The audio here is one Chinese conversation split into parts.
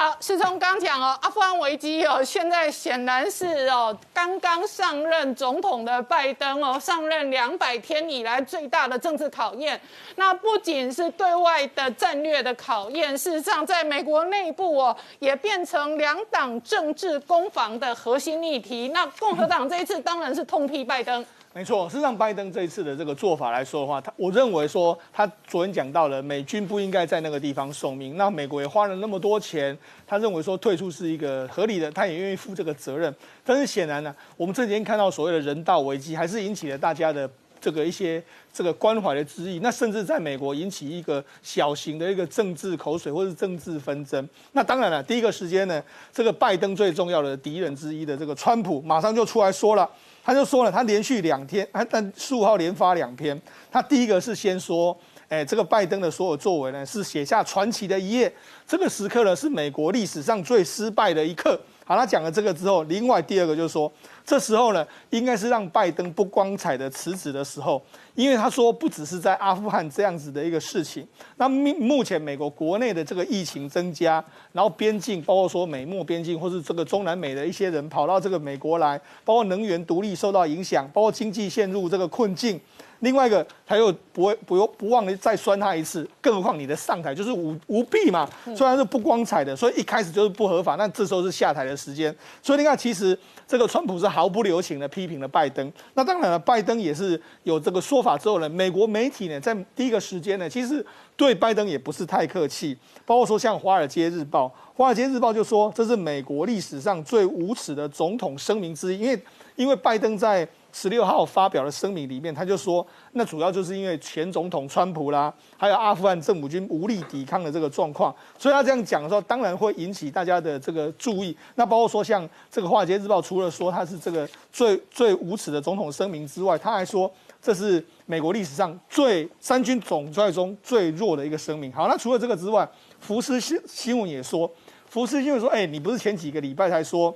好，是从刚讲哦，阿富汗危机哦，现在显然是哦，刚刚上任总统的拜登哦，上任两百天以来最大的政治考验。那不仅是对外的战略的考验，事实上在美国内部哦，也变成两党政治攻防的核心议题。那共和党这一次当然是痛批拜登。没错，事实上，拜登这一次的这个做法来说的话，他我认为说，他昨天讲到了美军不应该在那个地方送命，那美国也花了那么多钱，他认为说退出是一个合理的，他也愿意负这个责任。但是显然呢，我们这几天看到所谓的人道危机，还是引起了大家的这个一些这个关怀的之意，那甚至在美国引起一个小型的一个政治口水或是政治纷争。那当然了，第一个时间呢，这个拜登最重要的敌人之一的这个川普，马上就出来说了。他就说了，他连续两天，他但十五号连发两篇。他第一个是先说，哎，这个拜登的所有作为呢，是写下传奇的一页。这个时刻呢，是美国历史上最失败的一刻。好，他讲了这个之后，另外第二个就是说，这时候呢，应该是让拜登不光彩的辞职的时候，因为他说不只是在阿富汗这样子的一个事情，那目目前美国国内的这个疫情增加，然后边境包括说美墨边境或是这个中南美的一些人跑到这个美国来，包括能源独立受到影响，包括经济陷入这个困境。另外一个，他又不会不用不忘的再酸他一次，更何况你的上台就是舞舞弊嘛，虽然是不光彩的，所以一开始就是不合法，那这时候是下台的时间。所以你看，其实这个川普是毫不留情的批评了拜登。那当然了，拜登也是有这个说法之后呢，美国媒体呢在第一个时间呢，其实对拜登也不是太客气，包括说像《华尔街日报》，《华尔街日报》就说这是美国历史上最无耻的总统声明之一，因为因为拜登在。十六号发表的声明里面，他就说，那主要就是因为前总统川普啦，还有阿富汗政府军无力抵抗的这个状况，所以他这样讲的时候，当然会引起大家的这个注意。那包括说，像这个《华尔街日报》除了说他是这个最最无耻的总统声明之外，他还说这是美国历史上最三军总帅中最弱的一个声明。好，那除了这个之外，福斯新新闻也说，福斯新闻说，哎，你不是前几个礼拜才说？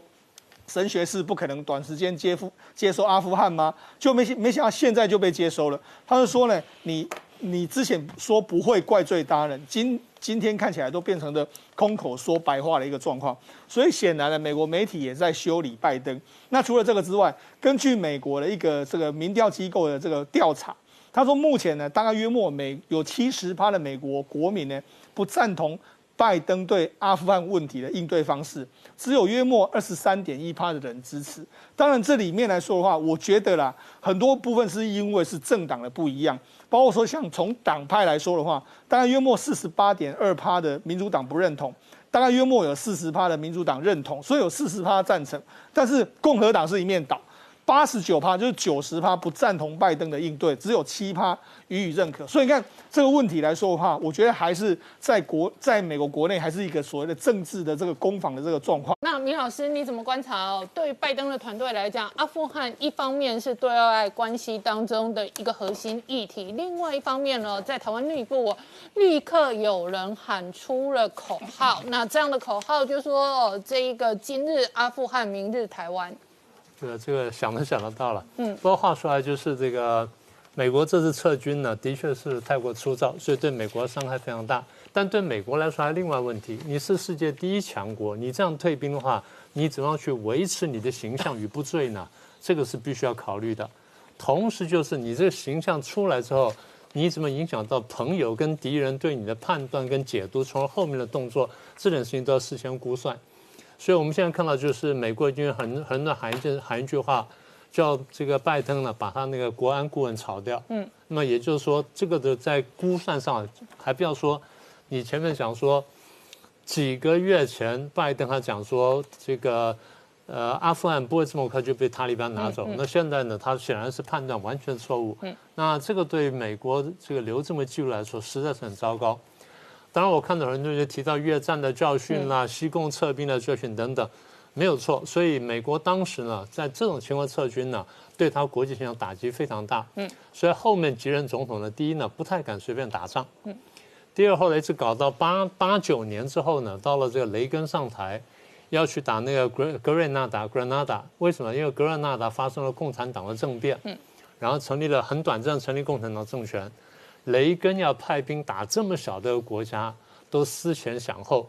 神学士不可能短时间接付接收阿富汗吗？就没没想到现在就被接收了。他就说呢，你你之前说不会怪罪他人，今今天看起来都变成了空口说白话的一个状况。所以显然呢，美国媒体也在修理拜登。那除了这个之外，根据美国的一个这个民调机构的这个调查，他说目前呢，大概约莫美有七十趴的美国国民呢不赞同。拜登对阿富汗问题的应对方式，只有约莫二十三点一趴的人支持。当然，这里面来说的话，我觉得啦，很多部分是因为是政党的不一样，包括说像从党派来说的话，大概约莫四十八点二趴的民主党不认同，大概约莫有四十趴的民主党认同，所以有四十趴赞成。但是共和党是一面倒。八十九趴就是九十趴不赞同拜登的应对，只有七趴予以认可。所以你看这个问题来说的话，我觉得还是在国在美国国内还是一个所谓的政治的这个攻防的这个状况。那米老师你怎么观察哦？对拜登的团队来讲，阿富汗一方面是对外关系当中的一个核心议题，另外一方面呢，在台湾内部立刻有人喊出了口号。那这样的口号就说哦，这一个今日阿富汗，明日台湾。这个这个想都想得到了，嗯，不过话说来就是这个，美国这次撤军呢，的确是太过粗糙，所以对美国伤害非常大。但对美国来说还另外问题，你是世界第一强国，你这样退兵的话，你怎么样去维持你的形象与不坠呢？这个是必须要考虑的。同时就是你这个形象出来之后，你怎么影响到朋友跟敌人对你的判断跟解读，从而后面的动作，这点事情都要事先估算。所以，我们现在看到，就是美国已经很很多喊一句喊一句话，叫这个拜登呢，把他那个国安顾问炒掉。嗯，那么也就是说，这个的在估算上，还不要说，你前面讲说，几个月前拜登他讲说，这个呃阿富汗不会这么快就被塔利班拿走。那现在呢，他显然是判断完全错误。嗯，那这个对美国这个留这么记录来说，实在是很糟糕。当然，我看到很多人提到越战的教训啦、西贡撤兵的教训等等，没有错。所以美国当时呢，在这种情况撤军呢，对他国际形象打击非常大。嗯。所以后面几任总统呢，第一呢，不太敢随便打仗。嗯。第二，后来一直搞到八八九年之后呢，到了这个雷根上台，要去打那个格格瑞纳达 （Granada），。为什么？因为格瑞纳达发生了共产党的政变。嗯。然后成立了很短暂成立共产党政权。雷根要派兵打这么小的国家，都思前想后，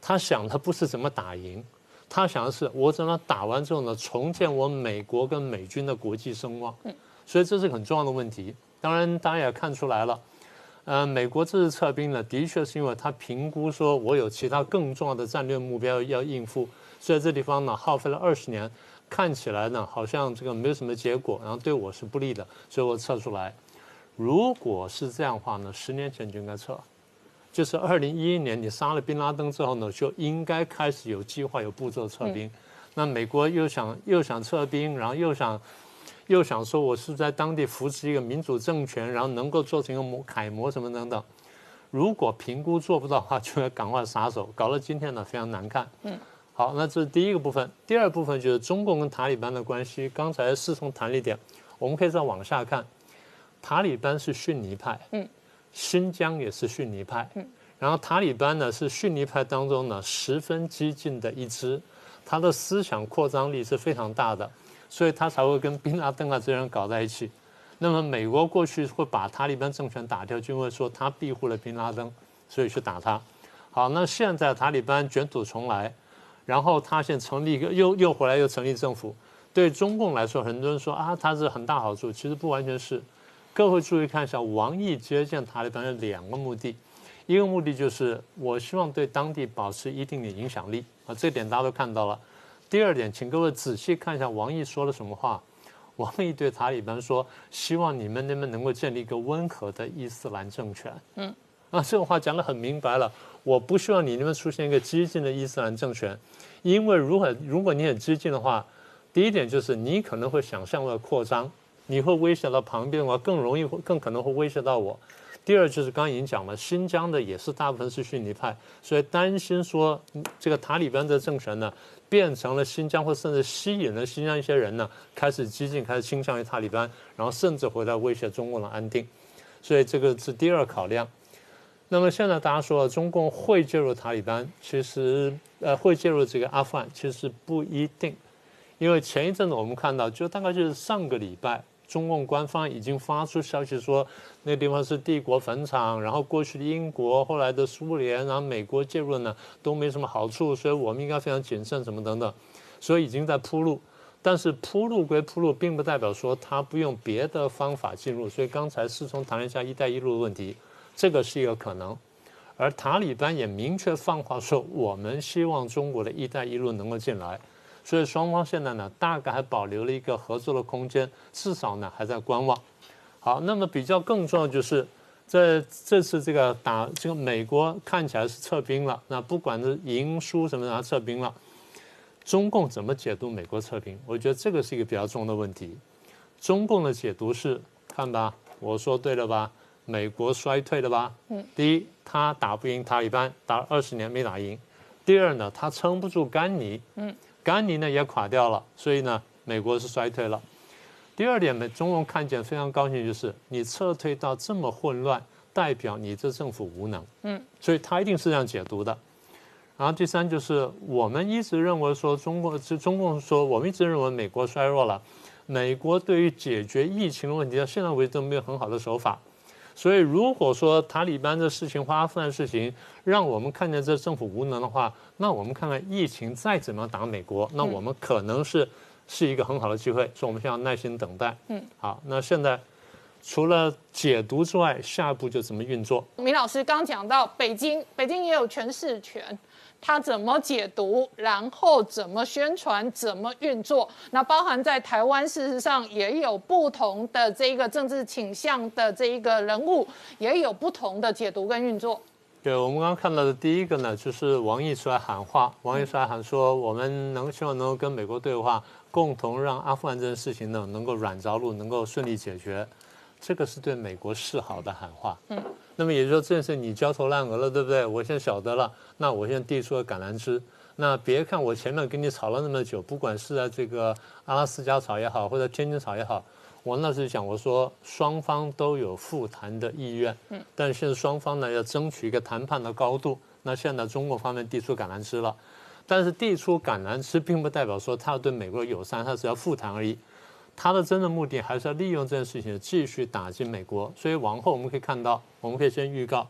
他想的不是怎么打赢，他想的是我怎么打完之后呢，重建我美国跟美军的国际声望。所以这是很重要的问题。当然，大家也看出来了，呃，美国这次撤兵呢，的确是因为他评估说我有其他更重要的战略目标要应付，所以这地方呢耗费了二十年，看起来呢好像这个没有什么结果，然后对我是不利的，所以我撤出来。如果是这样的话呢，十年前就应该撤，就是二零一一年你杀了宾拉登之后呢，就应该开始有计划、有步骤撤兵。那美国又想又想撤兵，然后又想又想说我是在当地扶持一个民主政权，然后能够做成一个模楷模什么等等。如果评估做不到的话，就要赶快撒手，搞到今天呢非常难看。嗯，好，那这是第一个部分。第二部分就是中共跟塔利班的关系。刚才是从谈了一点，我们可以再往下看。塔利班是逊尼派，嗯，新疆也是逊尼派，嗯，然后塔利班呢是逊尼派当中呢十分激进的一支，他的思想扩张力是非常大的，所以他才会跟宾拉登啊这些人搞在一起。那么美国过去会把塔利班政权打掉，就因为说他庇护了宾拉登，所以去打他。好，那现在塔利班卷土重来，然后他现在成立一个又又回来又成立政府，对中共来说，很多人说啊他是很大好处，其实不完全是。各位注意看一下，王毅接见塔利班有两个目的，一个目的就是我希望对当地保持一定的影响力啊，这点大家都看到了。第二点，请各位仔细看一下王毅说了什么话。王毅对塔利班说：“希望你们那边能够建立一个温和的伊斯兰政权。”嗯，啊，这个话讲得很明白了。我不希望你那边出现一个激进的伊斯兰政权，因为如果如果你很激进的话，第一点就是你可能会想向外扩张。你会威胁到旁边的话，更容易会更可能会威胁到我。第二就是刚刚已经讲了，新疆的也是大部分是逊尼派，所以担心说这个塔利班的政权呢，变成了新疆或甚至吸引了新疆一些人呢，开始激进，开始倾向于塔利班，然后甚至回来威胁中共的安定。所以这个是第二考量。那么现在大家说中共会介入塔利班，其实呃会介入这个阿富汗，其实不一定，因为前一阵子我们看到，就大概就是上个礼拜。中共官方已经发出消息说，那地方是帝国坟场，然后过去的英国、后来的苏联，然后美国介入呢，都没什么好处，所以我们应该非常谨慎，什么等等，所以已经在铺路。但是铺路归铺路，并不代表说他不用别的方法进入。所以刚才是从谈了一下“一带一路”的问题，这个是一个可能。而塔利班也明确放话说，我们希望中国的一带一路能够进来。所以双方现在呢，大概还保留了一个合作的空间，至少呢还在观望。好，那么比较更重要就是，在这次这个打这个美国看起来是撤兵了，那不管是赢输什么，他撤兵了，中共怎么解读美国撤兵？我觉得这个是一个比较重要的问题。中共的解读是，看吧，我说对了吧？美国衰退了吧？嗯。第一，他打不赢塔利班，打二十年没打赢；第二呢，他撑不住甘尼。嗯。甘宁呢也垮掉了，所以呢，美国是衰退了。第二点，呢中共看见非常高兴，就是你撤退到这么混乱，代表你这政府无能。嗯，所以他一定是这样解读的。然后第三就是，我们一直认为说，中国是中共说，我们一直认为美国衰弱了，美国对于解决疫情的问题到现在为止都没有很好的手法。所以，如果说塔利班的事情、阿富汗的事情，让我们看见这政府无能的话，那我们看看疫情再怎么打美国，那我们可能是是一个很好的机会。所以，我们需要耐心等待。嗯，好，那现在除了解读之外，下一步就怎么运作？米老师刚讲到北京，北京也有全市权。他怎么解读，然后怎么宣传，怎么运作？那包含在台湾，事实上也有不同的这一个政治倾向的这一个人物，也有不同的解读跟运作。对，我们刚刚看到的第一个呢，就是王毅出来喊话，王毅出来喊说，我们能希望能够跟美国对话，共同让阿富汗这件事情呢能够软着陆，能够顺利解决。这个是对美国示好的喊话。嗯。那么也就是说，这件事你焦头烂额了，对不对？我现在晓得了，那我现在递出了橄榄枝。那别看我前面跟你吵了那么久，不管是在这个阿拉斯加吵也好，或者天津吵也好，我那时讲我说双方都有复谈的意愿。嗯。但是现在双方呢要争取一个谈判的高度。那现在中国方面递出橄榄枝了，但是递出橄榄枝并不代表说他要对美国友善，他只要复谈而已。他的真正目的还是要利用这件事情继续打击美国，所以往后我们可以看到，我们可以先预告，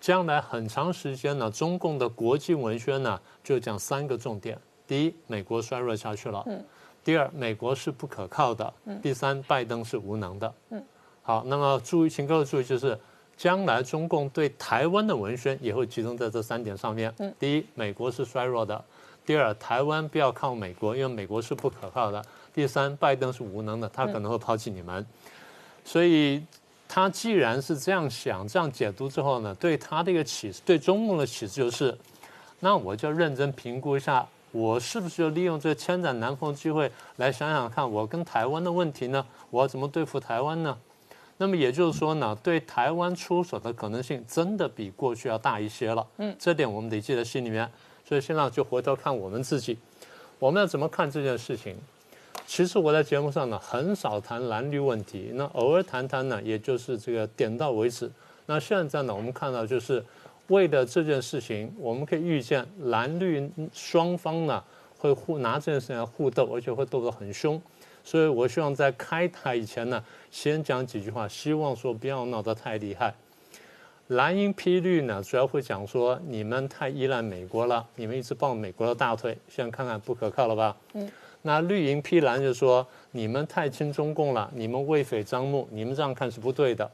将来很长时间呢，中共的国际文宣呢就讲三个重点：第一，美国衰弱下去了；第二，美国是不可靠的；第三，拜登是无能的。好，那么注意，请各位注意，就是将来中共对台湾的文宣也会集中在这三点上面。第一，美国是衰弱的；第二，台湾不要靠美国，因为美国是不可靠的；第三，拜登是无能的，他可能会抛弃你们。所以。他既然是这样想、这样解读之后呢，对他的一个启示，对中共的启示就是，那我就认真评估一下，我是不是就利用这千载难逢机会来想想看，我跟台湾的问题呢，我要怎么对付台湾呢？那么也就是说呢，对台湾出手的可能性真的比过去要大一些了。嗯，这点我们得记在心里面。所以现在就回头看我们自己，我们要怎么看这件事情？其实我在节目上呢很少谈蓝绿问题，那偶尔谈谈呢，也就是这个点到为止。那现在呢，我们看到就是为了这件事情，我们可以预见蓝绿双方呢会互拿这件事情来互斗，而且会斗得很凶。所以我希望在开台以前呢，先讲几句话，希望说不要闹得太厉害。蓝鹰批绿呢，主要会讲说你们太依赖美国了，你们一直抱美国的大腿，现在看看不可靠了吧？嗯。那绿营批蓝就说你们太亲中共了，你们为匪张目，你们这样看是不对的。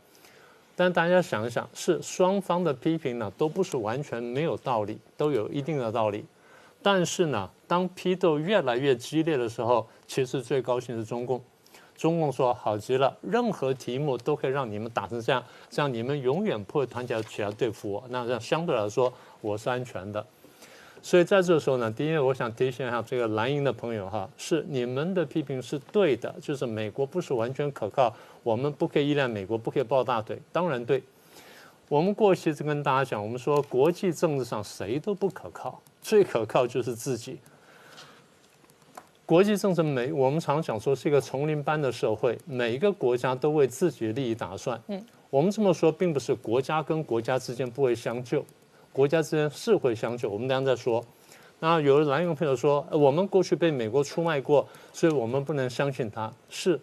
但大家想一想，是双方的批评呢，都不是完全没有道理，都有一定的道理。但是呢，当批斗越来越激烈的时候，其实最高兴是中共。中共说好极了，任何题目都可以让你们打成这样，这样你们永远不会团结起来对付我。那这样相对来说，我是安全的。所以在这时候呢，第一，我想提醒一下这个蓝营的朋友哈，是你们的批评是对的，就是美国不是完全可靠，我们不可以依赖美国，不可以抱大腿，当然对。我们过去就跟大家讲，我们说国际政治上谁都不可靠，最可靠就是自己。国际政治每我们常讲说是一个丛林般的社会，每一个国家都为自己的利益打算。嗯，我们这么说，并不是国家跟国家之间不会相救。国家之间是会相救，我们等下再说。那有的蓝营朋友说，我们过去被美国出卖过，所以我们不能相信他。是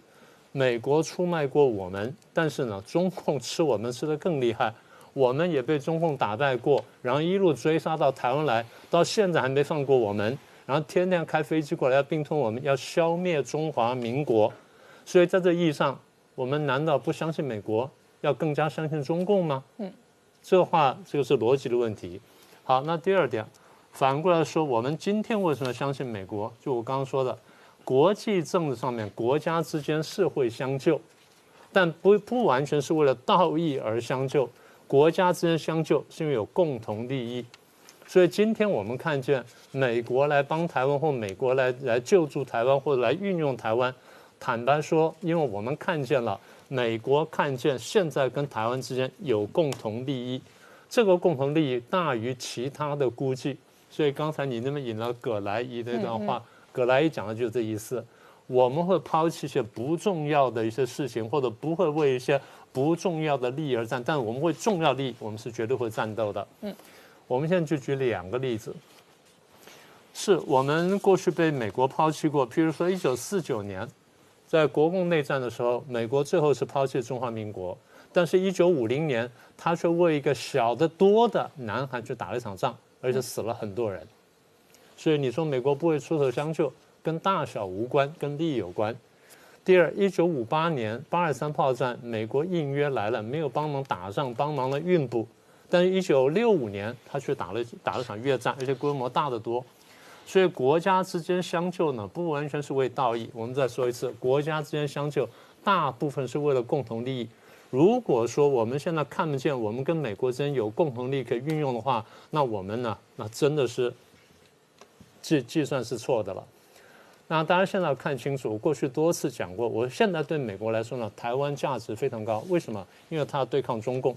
美国出卖过我们，但是呢，中共吃我们吃的更厉害，我们也被中共打败过，然后一路追杀到台湾来，到现在还没放过我们，然后天天开飞机过来要并吞我们，要消灭中华民国。所以在这意义上，我们难道不相信美国，要更加相信中共吗？嗯。这话这个是逻辑的问题。好，那第二点，反过来说，我们今天为什么相信美国？就我刚刚说的，国际政治上面，国家之间是会相救，但不不完全是为了道义而相救。国家之间相救是因为有共同利益。所以今天我们看见美国来帮台湾，或美国来来救助台湾，或者来运用台湾，坦白说，因为我们看见了。美国看见现在跟台湾之间有共同利益，这个共同利益大于其他的估计，所以刚才你那么引了葛莱伊的一段话，葛莱伊讲的就是这意思。我们会抛弃一些不重要的一些事情，或者不会为一些不重要的利益而战，但我们为重要利益，我们是绝对会战斗的。嗯，我们现在就举两个例子，是我们过去被美国抛弃过，譬如说一九四九年。在国共内战的时候，美国最后是抛弃中华民国，但是，一九五零年，他却为一个小得多的南韩去打了一场仗，而且死了很多人。所以你说美国不会出手相救，跟大小无关，跟利益有关。第二，一九五八年八二三炮战，美国应约来了，没有帮忙打仗，帮忙了运补，但是，一九六五年他却打了打了场越战，而且规模大得多。所以国家之间相救呢，不完全是为道义。我们再说一次，国家之间相救，大部分是为了共同利益。如果说我们现在看不见我们跟美国之间有共同利益可以运用的话，那我们呢，那真的是计计算是错的了。那大家现在要看清楚，过去多次讲过，我现在对美国来说呢，台湾价值非常高。为什么？因为它要对抗中共。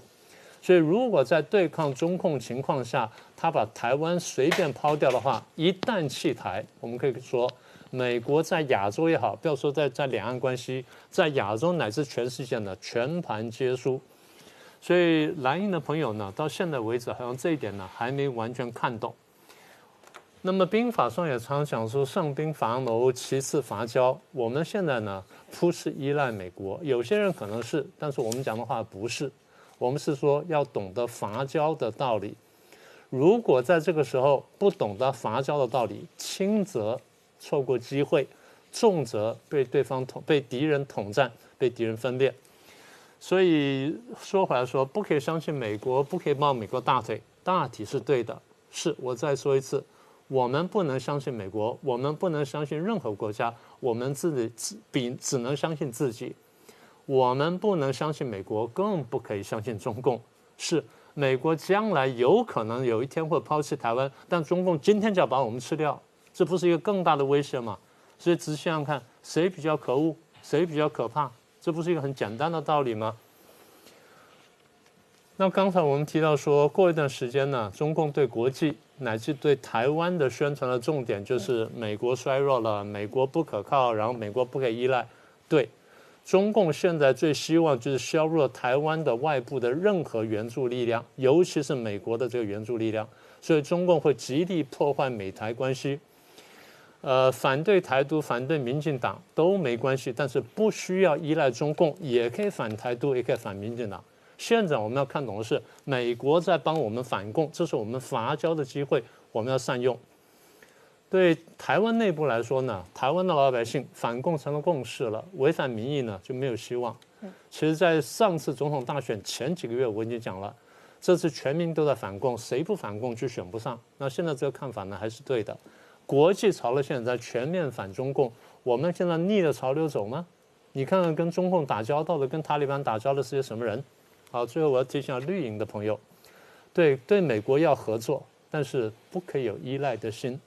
所以，如果在对抗中控情况下，他把台湾随便抛掉的话，一旦弃台，我们可以说，美国在亚洲也好，不要说在在两岸关系，在亚洲乃至全世界呢，全盘皆输。所以，蓝营的朋友呢，到现在为止，好像这一点呢，还没完全看懂。那么，兵法上也常讲说，上兵伐谋，其次伐交。我们现在呢，不是依赖美国，有些人可能是，但是我们讲的话不是。我们是说要懂得伐交的道理。如果在这个时候不懂得伐交的道理，轻则错过机会，重则被对方统被敌人统战，被敌人分裂。所以说回来说，不可以相信美国，不可以抱美国大腿，大体是对的。是我再说一次，我们不能相信美国，我们不能相信任何国家，我们自己只比只能相信自己。我们不能相信美国，更不可以相信中共。是美国将来有可能有一天会抛弃台湾，但中共今天就要把我们吃掉，这不是一个更大的威胁吗？所以仔细想想看，谁比较可恶，谁比较可怕？这不是一个很简单的道理吗？那刚才我们提到说过一段时间呢，中共对国际乃至对台湾的宣传的重点就是美国衰弱了，美国不可靠，然后美国不可以依赖。对，中共现在最希望就是削弱台湾的外部的任何援助力量，尤其是美国的这个援助力量，所以中共会极力破坏美台关系。呃，反对台独、反对民进党都没关系，但是不需要依赖中共，也可以反台独，也可以反民进党。现在我们要看懂的是，美国在帮我们反共，这是我们伐交的机会，我们要善用。对台湾内部来说呢，台湾的老百姓反共成了共识了，违反民意呢就没有希望。其实，在上次总统大选前几个月，我已经讲了，这次全民都在反共，谁不反共就选不上。那现在这个看法呢，还是对的。国际潮流现在在全面反中共，我们现在逆着潮流走吗？你看看跟中共打交道的、跟塔利班打交道的是些什么人？好，最后我要提醒绿营的朋友，对对美国要合作，但是不可以有依赖的心。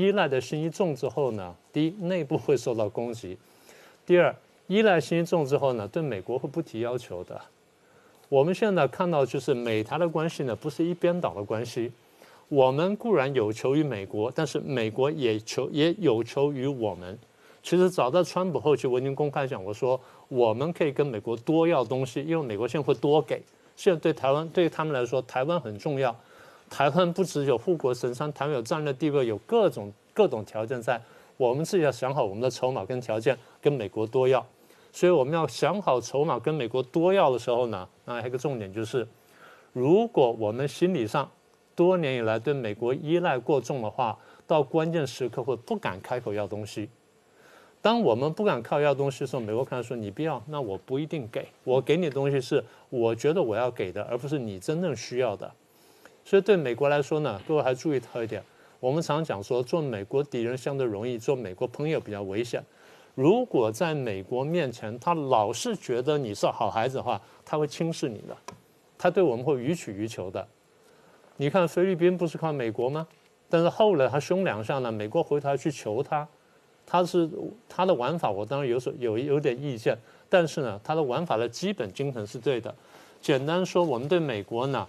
依赖的心一重之后呢，第一内部会受到攻击；第二，依赖心一重之后呢，对美国会不提要求的。我们现在看到就是美台的关系呢，不是一边倒的关系。我们固然有求于美国，但是美国也求也有求于我们。其实早在川普后期，我已经公开讲我，说我们可以跟美国多要东西，因为美国现在会多给。现在对台湾，对他们来说，台湾很重要。台湾不只有护国神山，台湾有战略地位，有各种各种条件在。我们自己要想好我们的筹码跟条件，跟美国多要。所以我们要想好筹码跟美国多要的时候呢，那还有一个重点就是，如果我们心理上多年以来对美国依赖过重的话，到关键时刻会不敢开口要东西。当我们不敢靠要东西的时候，美国可能说你不要，那我不一定给我给你的东西是我觉得我要给的，而不是你真正需要的。所以对美国来说呢，各位还注意到一点，我们常讲说做美国敌人相对容易，做美国朋友比较危险。如果在美国面前他老是觉得你是好孩子的话，他会轻视你的，他对我们会予取予求的。你看菲律宾不是靠美国吗？但是后来他凶两下呢，美国回头去求他。他是他的玩法，我当然有所有有点意见，但是呢，他的玩法的基本精神是对的。简单说，我们对美国呢，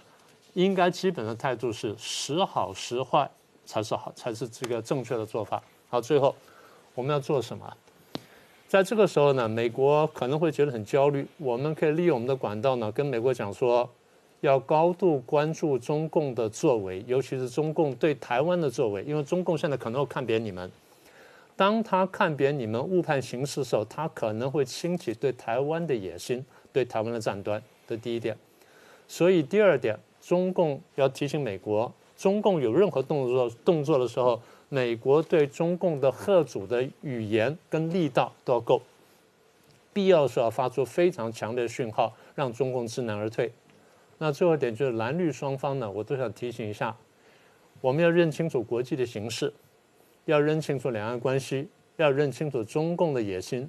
应该基本的态度是时好时坏才是好，才是这个正确的做法。好，最后我们要做什么？在这个时候呢，美国可能会觉得很焦虑。我们可以利用我们的管道呢，跟美国讲说，要高度关注中共的作为，尤其是中共对台湾的作为，因为中共现在可能会看扁你们。当他看扁你们误判形势的时候，他可能会兴起对台湾的野心，对台湾的战端。这第一点。所以第二点，中共要提醒美国，中共有任何动作动作的时候，美国对中共的贺阻的语言跟力道都要够，必要时候发出非常强烈的讯号，让中共知难而退。那最后一点就是蓝绿双方呢，我都想提醒一下，我们要认清楚国际的形势。要认清楚两岸关系，要认清楚中共的野心。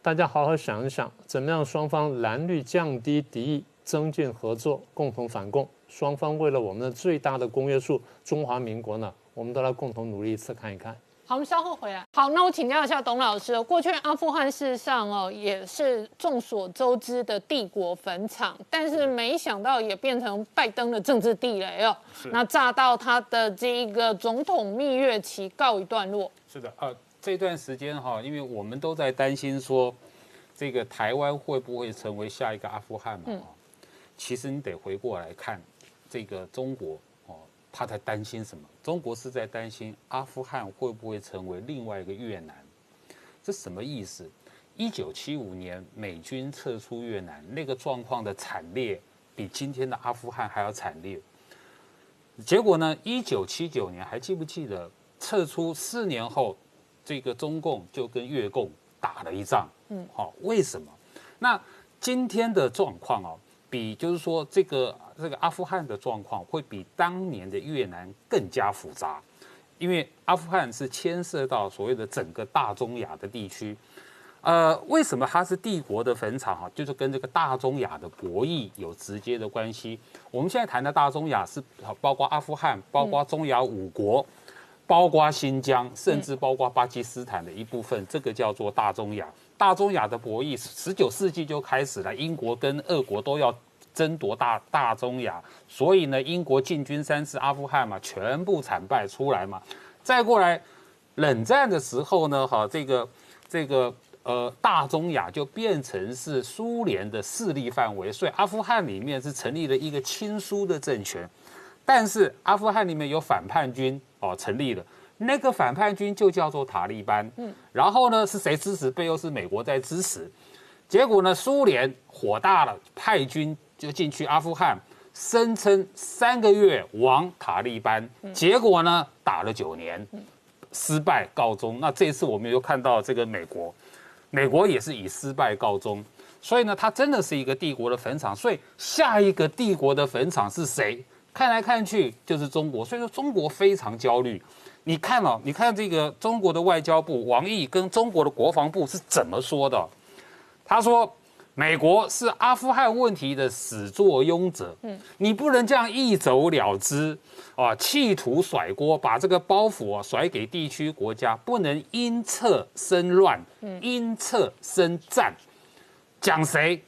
大家好好想一想，怎么样双方蓝绿降低敌意，增进合作，共同反共。双方为了我们的最大的公约数中华民国呢，我们都来共同努力一次，看一看。好，我们稍后回来。好，那我请教一下董老师，过去阿富汗事实上哦，也是众所周知的帝国坟场，但是没想到也变成拜登的政治地雷哦。那炸到他的这一个总统蜜月期告一段落。是的，啊，这段时间哈，因为我们都在担心说，这个台湾会不会成为下一个阿富汗嘛？嗯。其实你得回过来看，这个中国哦。他在担心什么？中国是在担心阿富汗会不会成为另外一个越南？这什么意思？一九七五年美军撤出越南那个状况的惨烈，比今天的阿富汗还要惨烈。结果呢，一九七九年还记不记得撤出四年后，这个中共就跟越共打了一仗。嗯，好，为什么？那今天的状况哦，比就是说这个这个阿富汗的状况会比当年的越南更加复杂，因为阿富汗是牵涉到所谓的整个大中亚的地区。呃，为什么它是帝国的坟场哈？就是跟这个大中亚的博弈有直接的关系。我们现在谈的大中亚是包括阿富汗，包括中亚五国，包括新疆，甚至包括巴基斯坦的一部分，这个叫做大中亚。大中亚的博弈，十九世纪就开始了，英国跟俄国都要争夺大大中亚，所以呢，英国进军三次阿富汗嘛，全部惨败出来嘛。再过来，冷战的时候呢，哈，这个这个。呃，大中亚就变成是苏联的势力范围，所以阿富汗里面是成立了一个亲苏的政权，但是阿富汗里面有反叛军哦，成立了那个反叛军就叫做塔利班，嗯，然后呢是谁支持？背后是美国在支持，结果呢苏联火大了，派军就进去阿富汗，声称三个月亡塔利班，结果呢打了九年，失败告终。那这一次我们又看到这个美国。美国也是以失败告终，所以呢，它真的是一个帝国的坟场。所以下一个帝国的坟场是谁？看来看去就是中国。所以说中国非常焦虑。你看哦，你看这个中国的外交部王毅跟中国的国防部是怎么说的？他说。美国是阿富汗问题的始作俑者，嗯，你不能这样一走了之，啊，企图甩锅，把这个包袱啊甩给地区国家，不能因策生乱，因策生战。讲谁，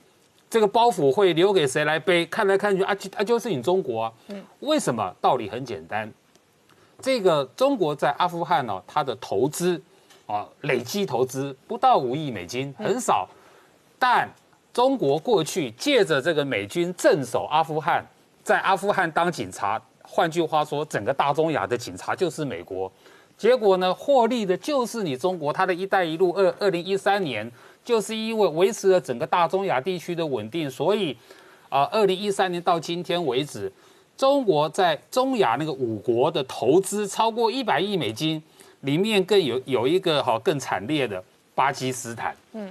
这个包袱会留给谁来背？看来看去啊，啊，就是你中国啊。嗯，为什么？道理很简单，这个中国在阿富汗呢，它的投资啊，累计投资不到五亿美金，很少，但。中国过去借着这个美军镇守阿富汗，在阿富汗当警察，换句话说，整个大中亚的警察就是美国。结果呢，获利的就是你中国。它的一带一路二二零一三年，就是因为维持了整个大中亚地区的稳定，所以啊，二零一三年到今天为止，中国在中亚那个五国的投资超过一百亿美金，里面更有有一个哈更惨烈的巴基斯坦。嗯。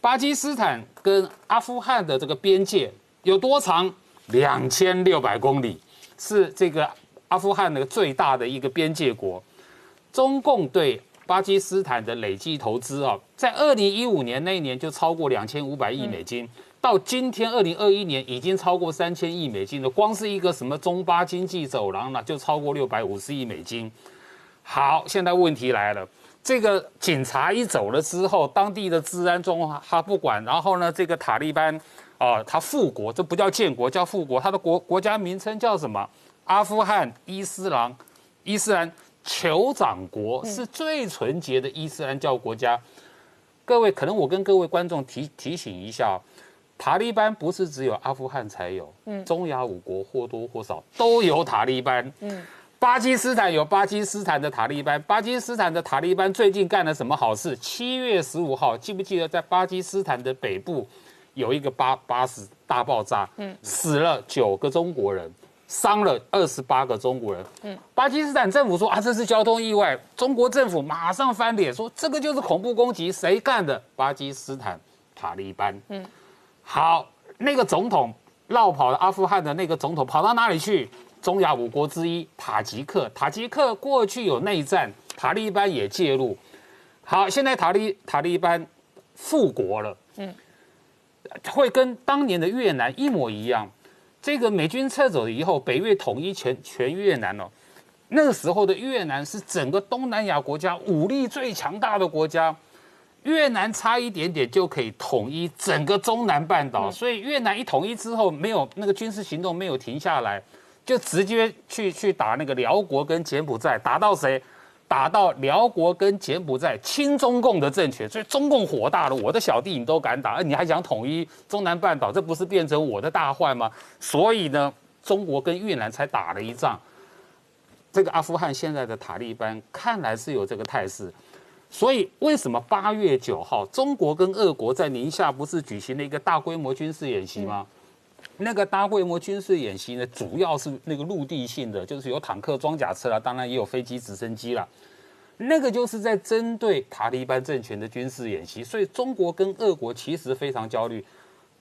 巴基斯坦跟阿富汗的这个边界有多长？两千六百公里，是这个阿富汗那个最大的一个边界国。中共对巴基斯坦的累计投资啊，在二零一五年那一年就超过两千五百亿美金，到今天二零二一年已经超过三千亿美金了。光是一个什么中巴经济走廊呢，就超过六百五十亿美金。好，现在问题来了。这个警察一走了之后，当地的治安状况他不管。然后呢，这个塔利班，啊，他复国，这不叫建国，叫复国。他的国国家名称叫什么？阿富汗伊斯兰伊斯兰酋长国，是最纯洁的伊斯兰教国家。各位，可能我跟各位观众提提醒一下，塔利班不是只有阿富汗才有，嗯，中亚五国或多或少都有塔利班，嗯。巴基斯坦有巴基斯坦的塔利班，巴基斯坦的塔利班最近干了什么好事？七月十五号，记不记得在巴基斯坦的北部有一个巴巴士大爆炸，嗯，死了九个中国人，伤了二十八个中国人，嗯，巴基斯坦政府说啊这是交通意外，中国政府马上翻脸说这个就是恐怖攻击，谁干的？巴基斯坦塔利班，嗯，好，那个总统绕跑了阿富汗的那个总统跑到哪里去？中亚五国之一塔吉克，塔吉克过去有内战，塔利班也介入。好，现在塔利塔利班复国了，嗯，会跟当年的越南一模一样。这个美军撤走了以后，北越统一全全越南哦。那个时候的越南是整个东南亚国家武力最强大的国家，越南差一点点就可以统一整个中南半岛，所以越南一统一之后，没有那个军事行动没有停下来。就直接去去打那个辽国跟柬埔寨，打到谁？打到辽国跟柬埔寨亲中共的政权，所以中共火大了。我的小弟你都敢打，你还想统一中南半岛？这不是变成我的大患吗？所以呢，中国跟越南才打了一仗。这个阿富汗现在的塔利班看来是有这个态势，所以为什么八月九号中国跟俄国在宁夏不是举行了一个大规模军事演习吗？那个大规模军事演习呢，主要是那个陆地性的，就是有坦克、装甲车啦，当然也有飞机、直升机啦。那个就是在针对塔利班政权的军事演习，所以中国跟俄国其实非常焦虑。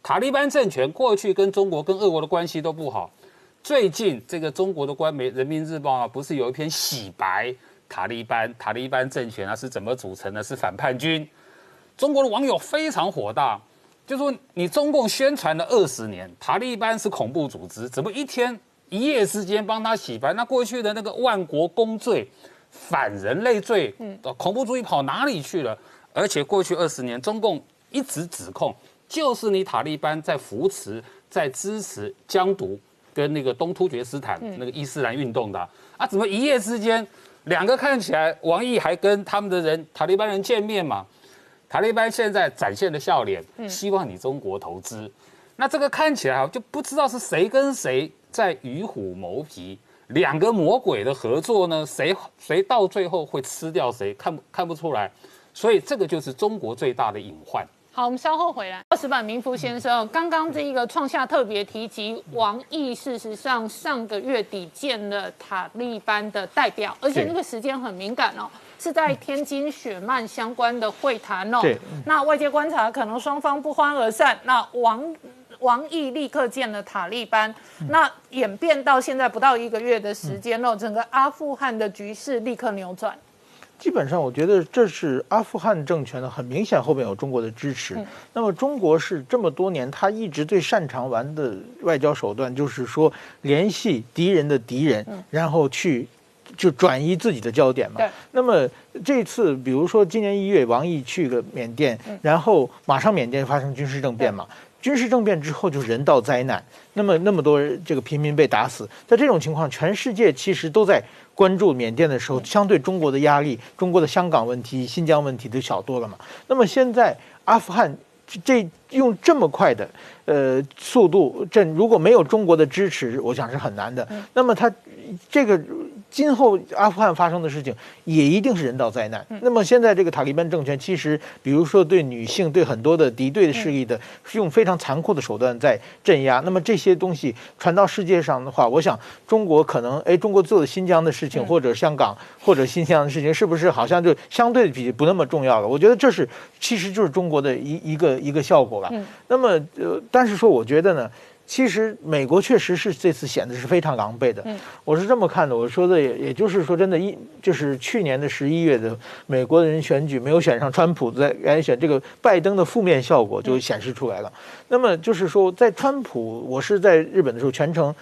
塔利班政权过去跟中国、跟俄国的关系都不好，最近这个中国的官媒《人民日报》啊，不是有一篇洗白塔利班、塔利班政权啊是怎么组成的？是反叛军。中国的网友非常火大。就说你中共宣传了二十年，塔利班是恐怖组织，怎么一天一夜之间帮他洗白？那过去的那个万国公罪、反人类罪、嗯，恐怖主义跑哪里去了？而且过去二十年，中共一直指控，就是你塔利班在扶持、在支持疆独跟那个东突厥斯坦那个伊斯兰运动的啊？怎么一夜之间两个看起来，王毅还跟他们的人塔利班人见面嘛？塔利班现在展现的笑脸，希望你中国投资。那这个看起来啊就不知道是谁跟谁在与虎谋皮，两个魔鬼的合作呢？谁谁到最后会吃掉谁？看看不出来。所以这个就是中国最大的隐患。好，我们稍后回来。二十版明福先生，刚刚这一个创下特别提及，王毅事实上上个月底见了塔利班的代表，而且那个时间很敏感哦。是在天津雪曼相关的会谈哦。那外界观察，可能双方不欢而散。那王王毅立刻见了塔利班，那演变到现在不到一个月的时间哦，整个阿富汗的局势立刻扭转。基本上，我觉得这是阿富汗政权呢，很明显后面有中国的支持。那么中国是这么多年，他一直最擅长玩的外交手段，就是说联系敌人的敌人，然后去。就转移自己的焦点嘛。那么这次，比如说今年一月，王毅去个缅甸，然后马上缅甸发生军事政变嘛。军事政变之后就是人道灾难。那么那么多这个平民被打死，在这种情况，全世界其实都在关注缅甸的时候，相对中国的压力，中国的香港问题、新疆问题都小多了嘛。那么现在阿富汗这用这么快的呃速度，这如果没有中国的支持，我想是很难的。那么他这个。今后阿富汗发生的事情也一定是人道灾难。那么现在这个塔利班政权，其实比如说对女性、对很多的敌对的势力的，是用非常残酷的手段在镇压。那么这些东西传到世界上的话，我想中国可能，哎，中国做的新疆的事情，或者香港或者新疆的事情，是不是好像就相对比不那么重要了？我觉得这是其实就是中国的一一个一个效果吧。那么呃，但是说我觉得呢。其实美国确实是这次显得是非常狼狈的，我是这么看的。我说的也也就是说，真的，一就是去年的十一月的美国人选举没有选上川普，在来选这个拜登的负面效果就显示出来了。那么就是说，在川普，我是在日本的时候全程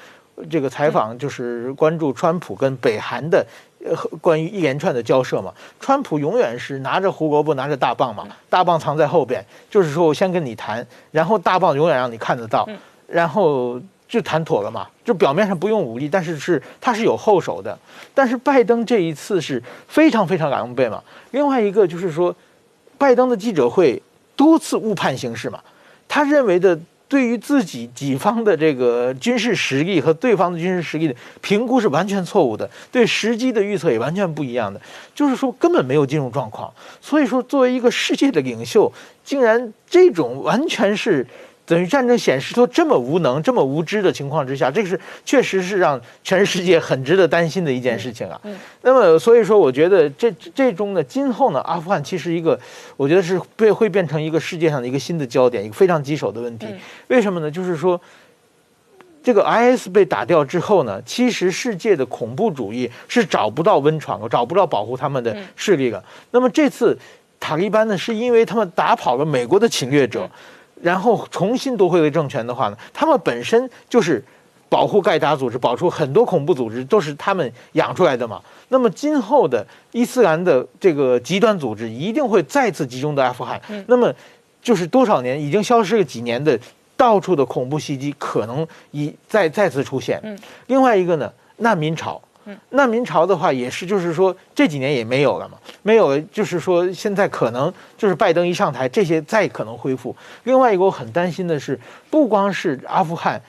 这个采访，就是关注川普跟北韩的呃关于一连串的交涉嘛。川普永远是拿着胡萝卜拿着大棒嘛，大棒藏在后边，就是说我先跟你谈，然后大棒永远让你看得到。然后就谈妥了嘛，就表面上不用武力，但是是他是有后手的。但是拜登这一次是非常非常狼狈嘛。另外一个就是说，拜登的记者会多次误判形势嘛，他认为的对于自己己方的这个军事实力和对方的军事实力的评估是完全错误的，对时机的预测也完全不一样的，就是说根本没有进入状况。所以说，作为一个世界的领袖，竟然这种完全是。等于战争显示出这么无能、这么无知的情况之下，这个是确实是让全世界很值得担心的一件事情啊。那么，所以说，我觉得这这中呢，今后呢，阿富汗其实一个，我觉得是被会变成一个世界上的一个新的焦点，一个非常棘手的问题。为什么呢？就是说，这个 IS 被打掉之后呢，其实世界的恐怖主义是找不到温床，找不到保护他们的势力了。那么这次塔利班呢，是因为他们打跑了美国的侵略者。然后重新夺回政权的话呢，他们本身就是保护盖达组织，保出很多恐怖组织都是他们养出来的嘛。那么今后的伊斯兰的这个极端组织一定会再次集中到阿富汗。那么就是多少年已经消失了几年的到处的恐怖袭击，可能一再再次出现。另外一个呢，难民潮。那明朝的话，也是就是说这几年也没有了嘛，没有，就是说现在可能就是拜登一上台，这些再可能恢复。另外一个我很担心的是，不光是阿富汗，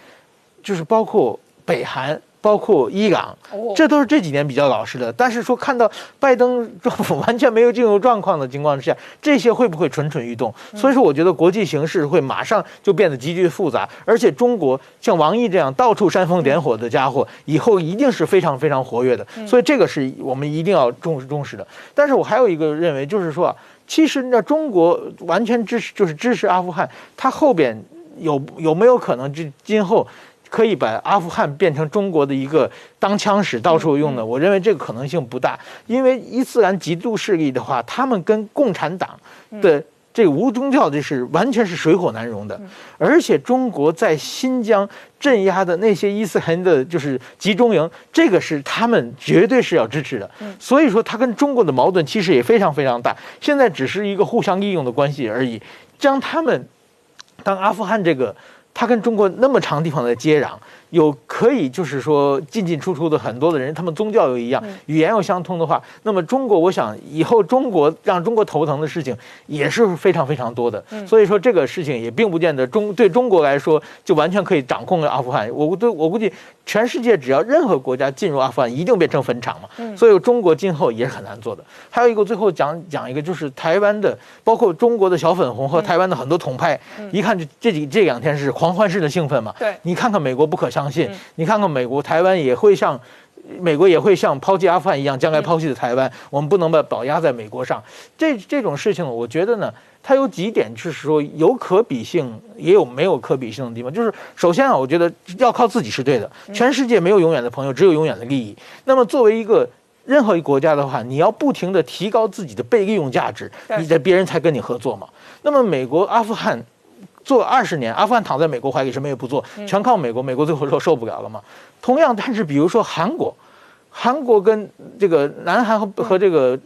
就是包括北韩，包括伊朗，这都是这几年比较老实的。但是说看到拜登政府完全没有进入状况的情况之下，这些会不会蠢蠢欲动？所以说，我觉得国际形势会马上就变得极具复杂。而且中国像王毅这样到处煽风点火的家伙，以后一定是非常非常活跃的。所以这个是我们一定要重视重视的。但是我还有一个认为，就是说啊，其实那中国完全支持就是支持阿富汗，它后边有有没有可能就今后？可以把阿富汗变成中国的一个当枪使，到处用的。我认为这个可能性不大，因为伊斯兰极度势力的话，他们跟共产党的这个无宗教的是完全是水火难容的。而且中国在新疆镇压的那些伊斯兰的，就是集中营，这个是他们绝对是要支持的。所以说，他跟中国的矛盾其实也非常非常大。现在只是一个互相利用的关系而已。将他们当阿富汗这个。它跟中国那么长地方的接壤。有可以就是说进进出出的很多的人，他们宗教又一样，语言又相通的话，那么中国，我想以后中国让中国头疼的事情也是非常非常多的。所以说这个事情也并不见得中对中国来说就完全可以掌控阿富汗。我对我估计全世界只要任何国家进入阿富汗，一定变成坟场嘛。所以中国今后也是很难做的。还有一个最后讲讲一个，就是台湾的，包括中国的小粉红和台湾的很多统派，一看就这几这两天是狂欢式的兴奋嘛。对，你看看美国不可。相信你看看美国、台湾也会像美国也会像抛弃阿富汗一样，将来抛弃的台湾，我们不能把宝压在美国上。这这种事情，我觉得呢，它有几点就是说有可比性，也有没有可比性的地方。就是首先啊，我觉得要靠自己是对的。全世界没有永远的朋友，只有永远的利益。那么作为一个任何一个国家的话，你要不停地提高自己的被利用价值，你的别人才跟你合作嘛。那么美国、阿富汗。做二十年，阿富汗躺在美国怀里，什么也不做，全靠美国。美国最后说受不了了嘛。同样，但是比如说韩国，韩国跟这个南韩和和这个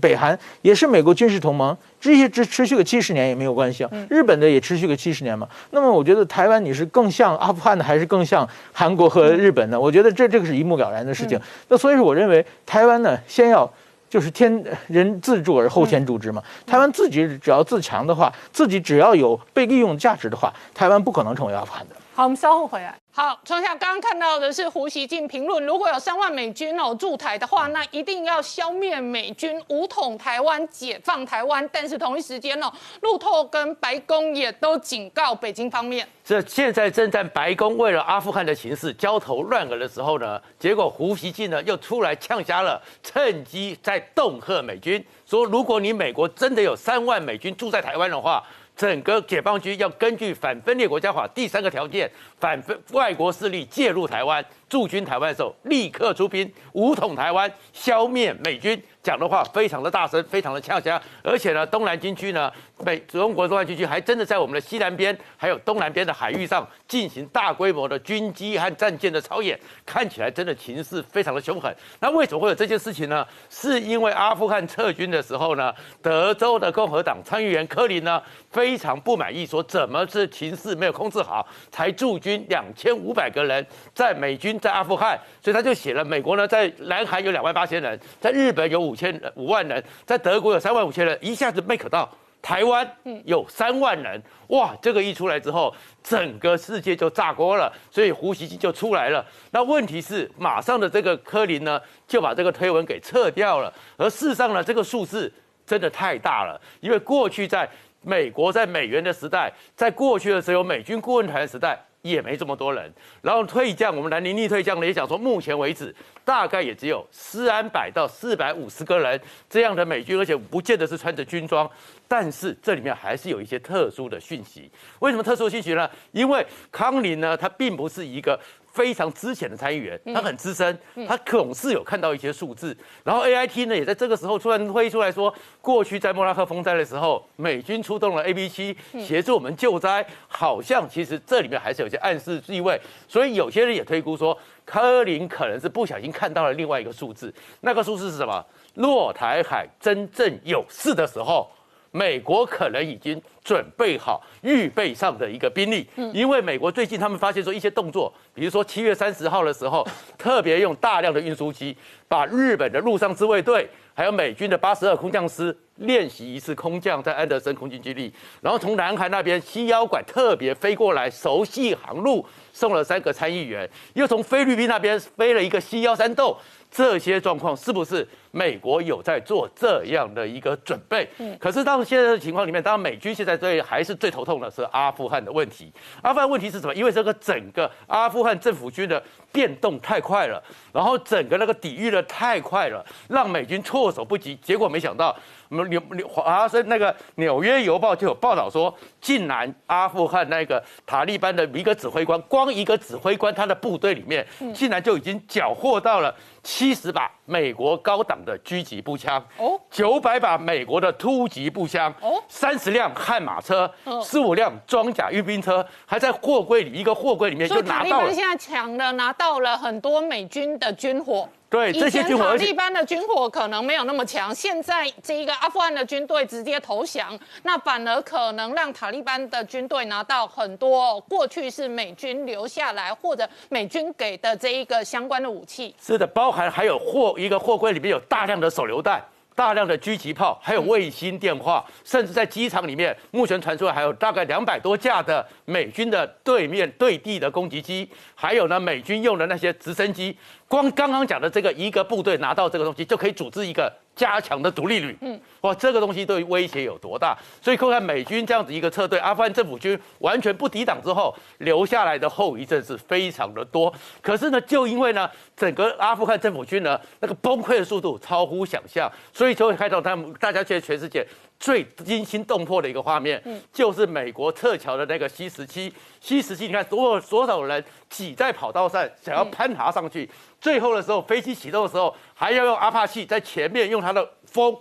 北韩也是美国军事同盟，这些持持续个七十年也没有关系啊。日本的也持续个七十年嘛。那么我觉得台湾你是更像阿富汗的，还是更像韩国和日本呢？我觉得这这个是一目了然的事情。那所以说，我认为台湾呢，先要。就是天人自助而后天助之嘛。台湾自己只要自强的话，自己只要有被利用价值的话，台湾不可能成为阿富汗的。好，我们稍后回来。好，从下刚刚看到的是胡锡进评论，如果有三万美军哦驻台的话，那一定要消灭美军，武统台湾，解放台湾。但是同一时间哦，路透跟白宫也都警告北京方面，这现在正在白宫为了阿富汗的形势焦头烂额的时候呢，结果胡锡进呢又出来呛瞎了，趁机在恫吓美军，说如果你美国真的有三万美军住在台湾的话。整个解放军要根据反分裂国家法第三个条件，反分外国势力介入台湾。驻军台湾的时候，立刻出兵武统台湾，消灭美军。讲的话非常的大声，非常的呛呛，而且呢，东南军区呢，美中国东南军区还真的在我们的西南边，还有东南边的海域上进行大规模的军机和战舰的操演，看起来真的情势非常的凶狠。那为什么会有这件事情呢？是因为阿富汗撤军的时候呢，德州的共和党参议员科林呢非常不满意，说怎么是情势没有控制好，才驻军两千五百个人在美军在阿富汗，所以他就写了，美国呢在南海有两万八千人，在日本有五。千五万人，在德国有三万五千人，一下子 make 到。台湾有三万人，哇！这个一出来之后，整个世界就炸锅了，所以胡锡进就出来了。那问题是，马上的这个柯林呢，就把这个推文给撤掉了。而事实上呢，这个数字真的太大了，因为过去在美国在美元的时代，在过去的时候美军顾问团的时代。也没这么多人，然后退将，我们南宁逆退将呢也讲说，目前为止大概也只有四安百到四百五十个人这样的美军，而且不见得是穿着军装，但是这里面还是有一些特殊的讯息。为什么特殊讯息呢？因为康宁呢，他并不是一个。非常之前的参议员，他很资深，他总是有看到一些数字。然后 A I T 呢，也在这个时候突然推出来说，过去在莫拉克风灾的时候，美军出动了 A B 七协助我们救灾，好像其实这里面还是有些暗示意味。所以有些人也推估说，科林可能是不小心看到了另外一个数字，那个数字是什么？落台海真正有事的时候。美国可能已经准备好预备上的一个兵力，因为美国最近他们发现说一些动作，比如说七月三十号的时候，特别用大量的运输机把日本的陆上自卫队。还有美军的八十二空降师练习一次空降在安德森空军基地，然后从南韩那边西腰管特别飞过来熟悉航路，送了三个参议员，又从菲律宾那边飞了一个西幺三豆，这些状况是不是美国有在做这样的一个准备？嗯，可是到现在的情况里面，当然美军现在最还是最头痛的是阿富汗的问题。阿富汗问题是什么？因为这个整个阿富汗政府军的变动太快了，然后整个那个抵御的太快了，让美军措手不及。结果没想到，我们纽纽华盛那个纽约邮报就有报道说，竟然阿富汗那个塔利班的一个指挥官，光一个指挥官他的部队里面，竟然就已经缴获到了。七十把美国高档的狙击步枪，哦，九百把美国的突击步枪，哦，三十辆悍马车，十五辆装甲运兵车，还在货柜里一个货柜里面就拿到了。现在抢了拿到了很多美军的军火。对，这些军火，塔利班的军火可能没有那么强。现在这一个阿富汗的军队直接投降，那反而可能让塔利班的军队拿到很多过去是美军留下来或者美军给的这一个相关的武器。是的，包含还有货一个货柜里面有大量的手榴弹。大量的狙击炮，还有卫星电话，甚至在机场里面，目前传出来还有大概两百多架的美军的对面对地的攻击机，还有呢美军用的那些直升机。光刚刚讲的这个一个部队拿到这个东西，就可以组织一个加强的独立旅。嗯，哇，这个东西对威胁有多大？所以看看美军这样子一个撤退，阿富汗政府军完全不抵挡之后，留下来的后遗症是非常的多。可是呢，就因为呢，整个阿富汗政府军呢那个崩溃的速度超乎想象，所以就会看到他们大家觉得全世界。最惊心动魄的一个画面，就是美国撤侨的那个 C 十七。C 十七，你看所有所有人挤在跑道上，想要攀爬上去。最后的时候，飞机启动的时候，还要用阿帕奇在前面用它的风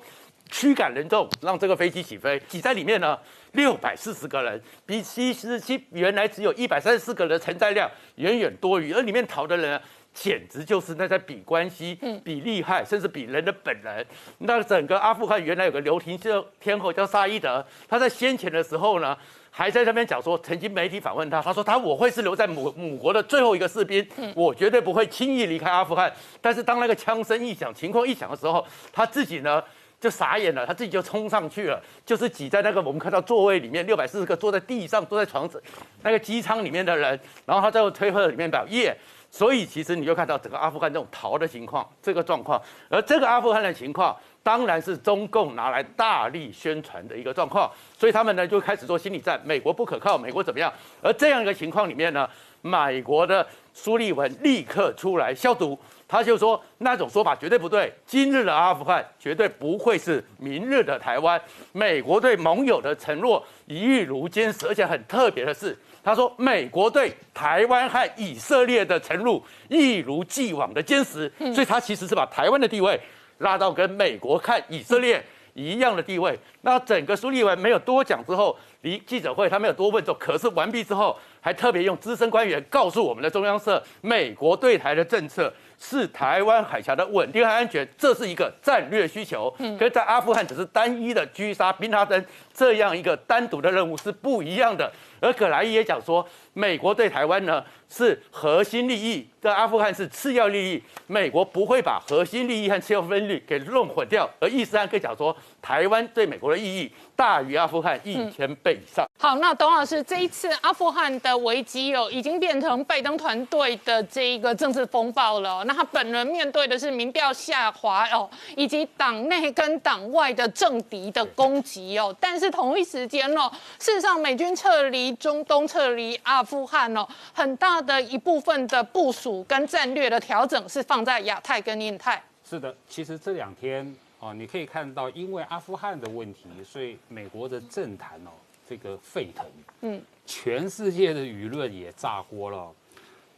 驱赶人众，让这个飞机起飞。挤在里面呢，六百四十个人，比 C 十七原来只有一百三十四个人承载量远远多余，而里面逃的人。简直就是那在比关系，比厉害，甚至比人的本人。那整个阿富汗原来有个留停天后叫沙伊德，他在先前的时候呢，还在那边讲说，曾经媒体访问他，他说他我会是留在母母国的最后一个士兵，我绝对不会轻易离开阿富汗。但是当那个枪声一响，情况一响的时候，他自己呢就傻眼了，他自己就冲上去了，就是挤在那个我们看到座位里面六百四十个坐在地上坐在床子那个机舱里面的人，然后他在推特里面表耶。所以其实你就看到整个阿富汗这种逃的情况，这个状况，而这个阿富汗的情况，当然是中共拿来大力宣传的一个状况。所以他们呢就开始做心理战，美国不可靠，美国怎么样？而这样一个情况里面呢，美国的苏利文立刻出来消毒，他就说那种说法绝对不对，今日的阿富汗绝对不会是明日的台湾。美国对盟友的承诺一如坚，而且很特别的是。他说：“美国对台湾和以色列的承诺一如既往的坚实，所以他其实是把台湾的地位拉到跟美国看以色列一样的地位。那整个苏利文没有多讲之后，离记者会他没有多问之后，可是完毕之后，还特别用资深官员告诉我们的中央社，美国对台的政策。”是台湾海峡的稳定和安全，这是一个战略需求，跟在阿富汗只是单一的狙杀宾拉登这样一个单独的任务是不一样的。而葛莱伊也讲说，美国对台湾呢是核心利益，在阿富汗是次要利益，美国不会把核心利益和次要分率给弄混掉。而伊斯兰可以讲说，台湾对美国的意义。大于阿富汗一千倍以上。好，那董老师，这一次阿富汗的危机哦，已经变成拜登团队的这一个政治风暴了。那他本人面对的是民调下滑哦，以及党内跟党外的政敌的攻击哦。但是同一时间哦，事实上美军撤离中东、撤离阿富汗哦，很大的一部分的部署跟战略的调整是放在亚太跟印太。是的，其实这两天。哦，你可以看到，因为阿富汗的问题，所以美国的政坛哦，这个沸腾，嗯，全世界的舆论也炸锅了。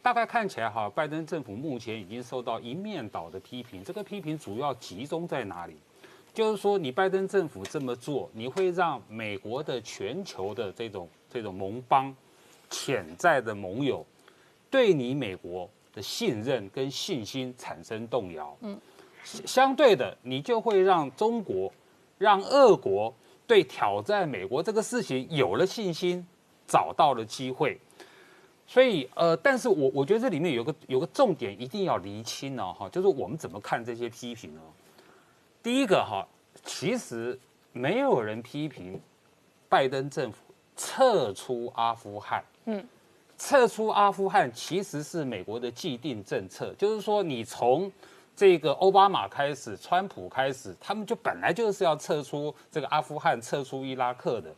大概看起来哈，拜登政府目前已经受到一面倒的批评。这个批评主要集中在哪里？就是说，你拜登政府这么做，你会让美国的全球的这种这种盟邦、潜在的盟友，对你美国的信任跟信心产生动摇。嗯。相对的，你就会让中国、让俄国对挑战美国这个事情有了信心，找到了机会。所以，呃，但是我我觉得这里面有个有个重点一定要厘清呢，哈，就是我们怎么看这些批评呢？第一个哈，其实没有人批评拜登政府撤出阿富汗。嗯，撤出阿富汗其实是美国的既定政策，就是说你从这个奥巴马开始，川普开始，他们就本来就是要撤出这个阿富汗，撤出伊拉克的，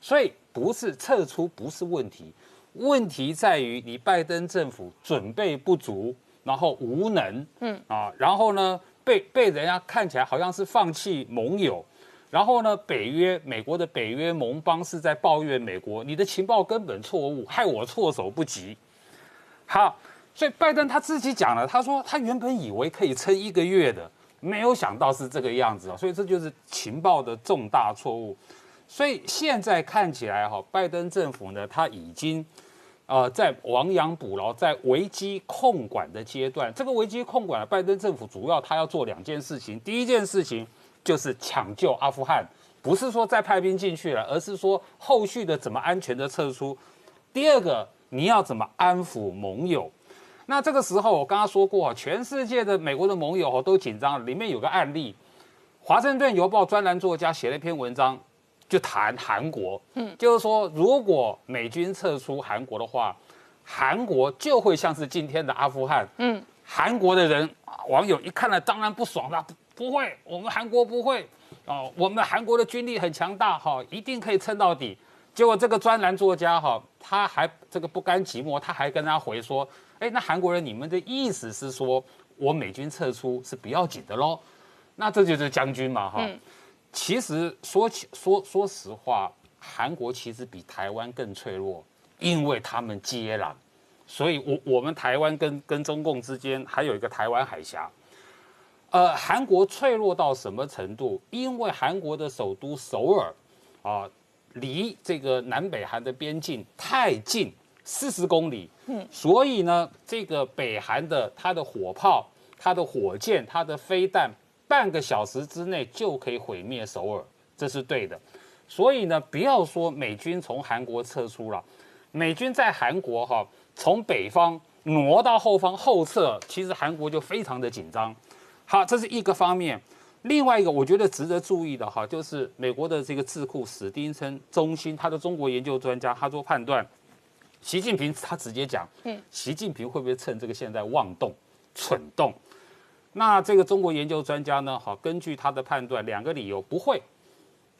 所以不是撤出不是问题，问题在于你拜登政府准备不足，然后无能，嗯。啊，然后呢被被人家看起来好像是放弃盟友，然后呢北约美国的北约盟邦是在抱怨美国，你的情报根本错误，害我措手不及，好。所以拜登他自己讲了，他说他原本以为可以撑一个月的，没有想到是这个样子啊，所以这就是情报的重大错误。所以现在看起来哈，拜登政府呢，他已经呃在亡羊补牢，在危机控管的阶段。这个危机控管，拜登政府主要他要做两件事情。第一件事情就是抢救阿富汗，不是说再派兵进去了，而是说后续的怎么安全的撤出。第二个，你要怎么安抚盟友？那这个时候，我刚刚说过，全世界的美国的盟友都紧张。里面有个案例，《华盛顿邮报》专栏作家写了一篇文章，就谈韩国。嗯，就是说，如果美军撤出韩国的话，韩国就会像是今天的阿富汗。嗯，韩国的人网友一看了，当然不爽了，不会，我们韩国不会。哦，我们韩国的军力很强大，哈，一定可以撑到底。结果这个专栏作家哈，他还这个不甘寂寞，他还跟他回说。哎，那韩国人，你们的意思是说，我美军撤出是不要紧的喽？那这就是将军嘛，哈。其实说起说说实话，韩国其实比台湾更脆弱，因为他们接壤，所以我我们台湾跟跟中共之间还有一个台湾海峡。呃，韩国脆弱到什么程度？因为韩国的首都首尔啊，离这个南北韩的边境太近。四十公里，嗯，所以呢，这个北韩的它的火炮、它的火箭、它的飞弹，半个小时之内就可以毁灭首尔，这是对的。所以呢，不要说美军从韩国撤出了，美军在韩国哈，从北方挪到后方后撤，其实韩国就非常的紧张。好，这是一个方面。另外一个我觉得值得注意的哈，就是美国的这个智库史丁森中心，他的中国研究专家，他做判断。习近平他直接讲，嗯，习近平会不会趁这个现在妄动、蠢动？那这个中国研究专家呢？好，根据他的判断，两个理由不会。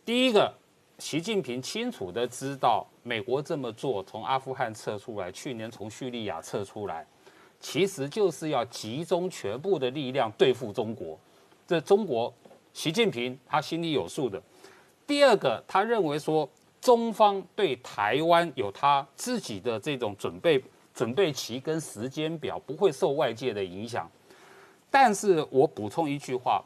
第一个，习近平清楚的知道，美国这么做，从阿富汗撤出来，去年从叙利亚撤出来，其实就是要集中全部的力量对付中国。这中国，习近平他心里有数的。第二个，他认为说。中方对台湾有他自己的这种准备准备期跟时间表，不会受外界的影响。但是我补充一句话，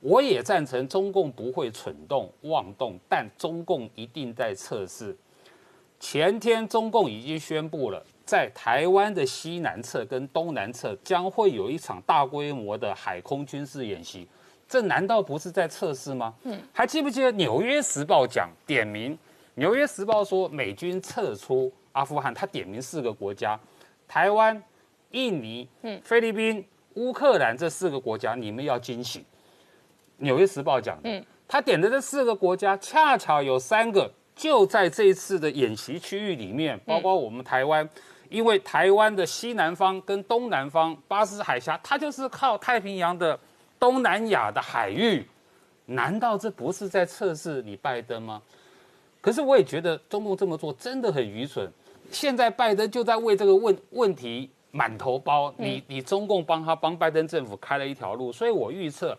我也赞成中共不会蠢动妄动，但中共一定在测试。前天中共已经宣布了，在台湾的西南侧跟东南侧将会有一场大规模的海空军事演习，这难道不是在测试吗？嗯，还记不记得《纽约时报》讲点名？《纽约时报》说，美军撤出阿富汗，他点名四个国家：台湾、印尼、菲律宾、乌克兰这四个国家，你们要惊醒。《纽约时报》讲的，他点的这四个国家，恰巧有三个就在这一次的演习区域里面，包括我们台湾，因为台湾的西南方跟东南方巴士海峡，它就是靠太平洋的东南亚的海域，难道这不是在测试你拜登吗？可是我也觉得中共这么做真的很愚蠢。现在拜登就在为这个问问题满头包，你你中共帮他帮拜登政府开了一条路，所以我预测，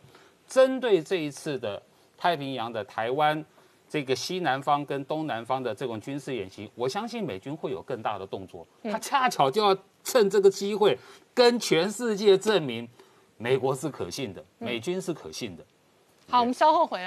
针对这一次的太平洋的台湾这个西南方跟东南方的这种军事演习，我相信美军会有更大的动作。他恰巧就要趁这个机会跟全世界证明，美国是可信的，美军是可信的。好，我们稍后回来。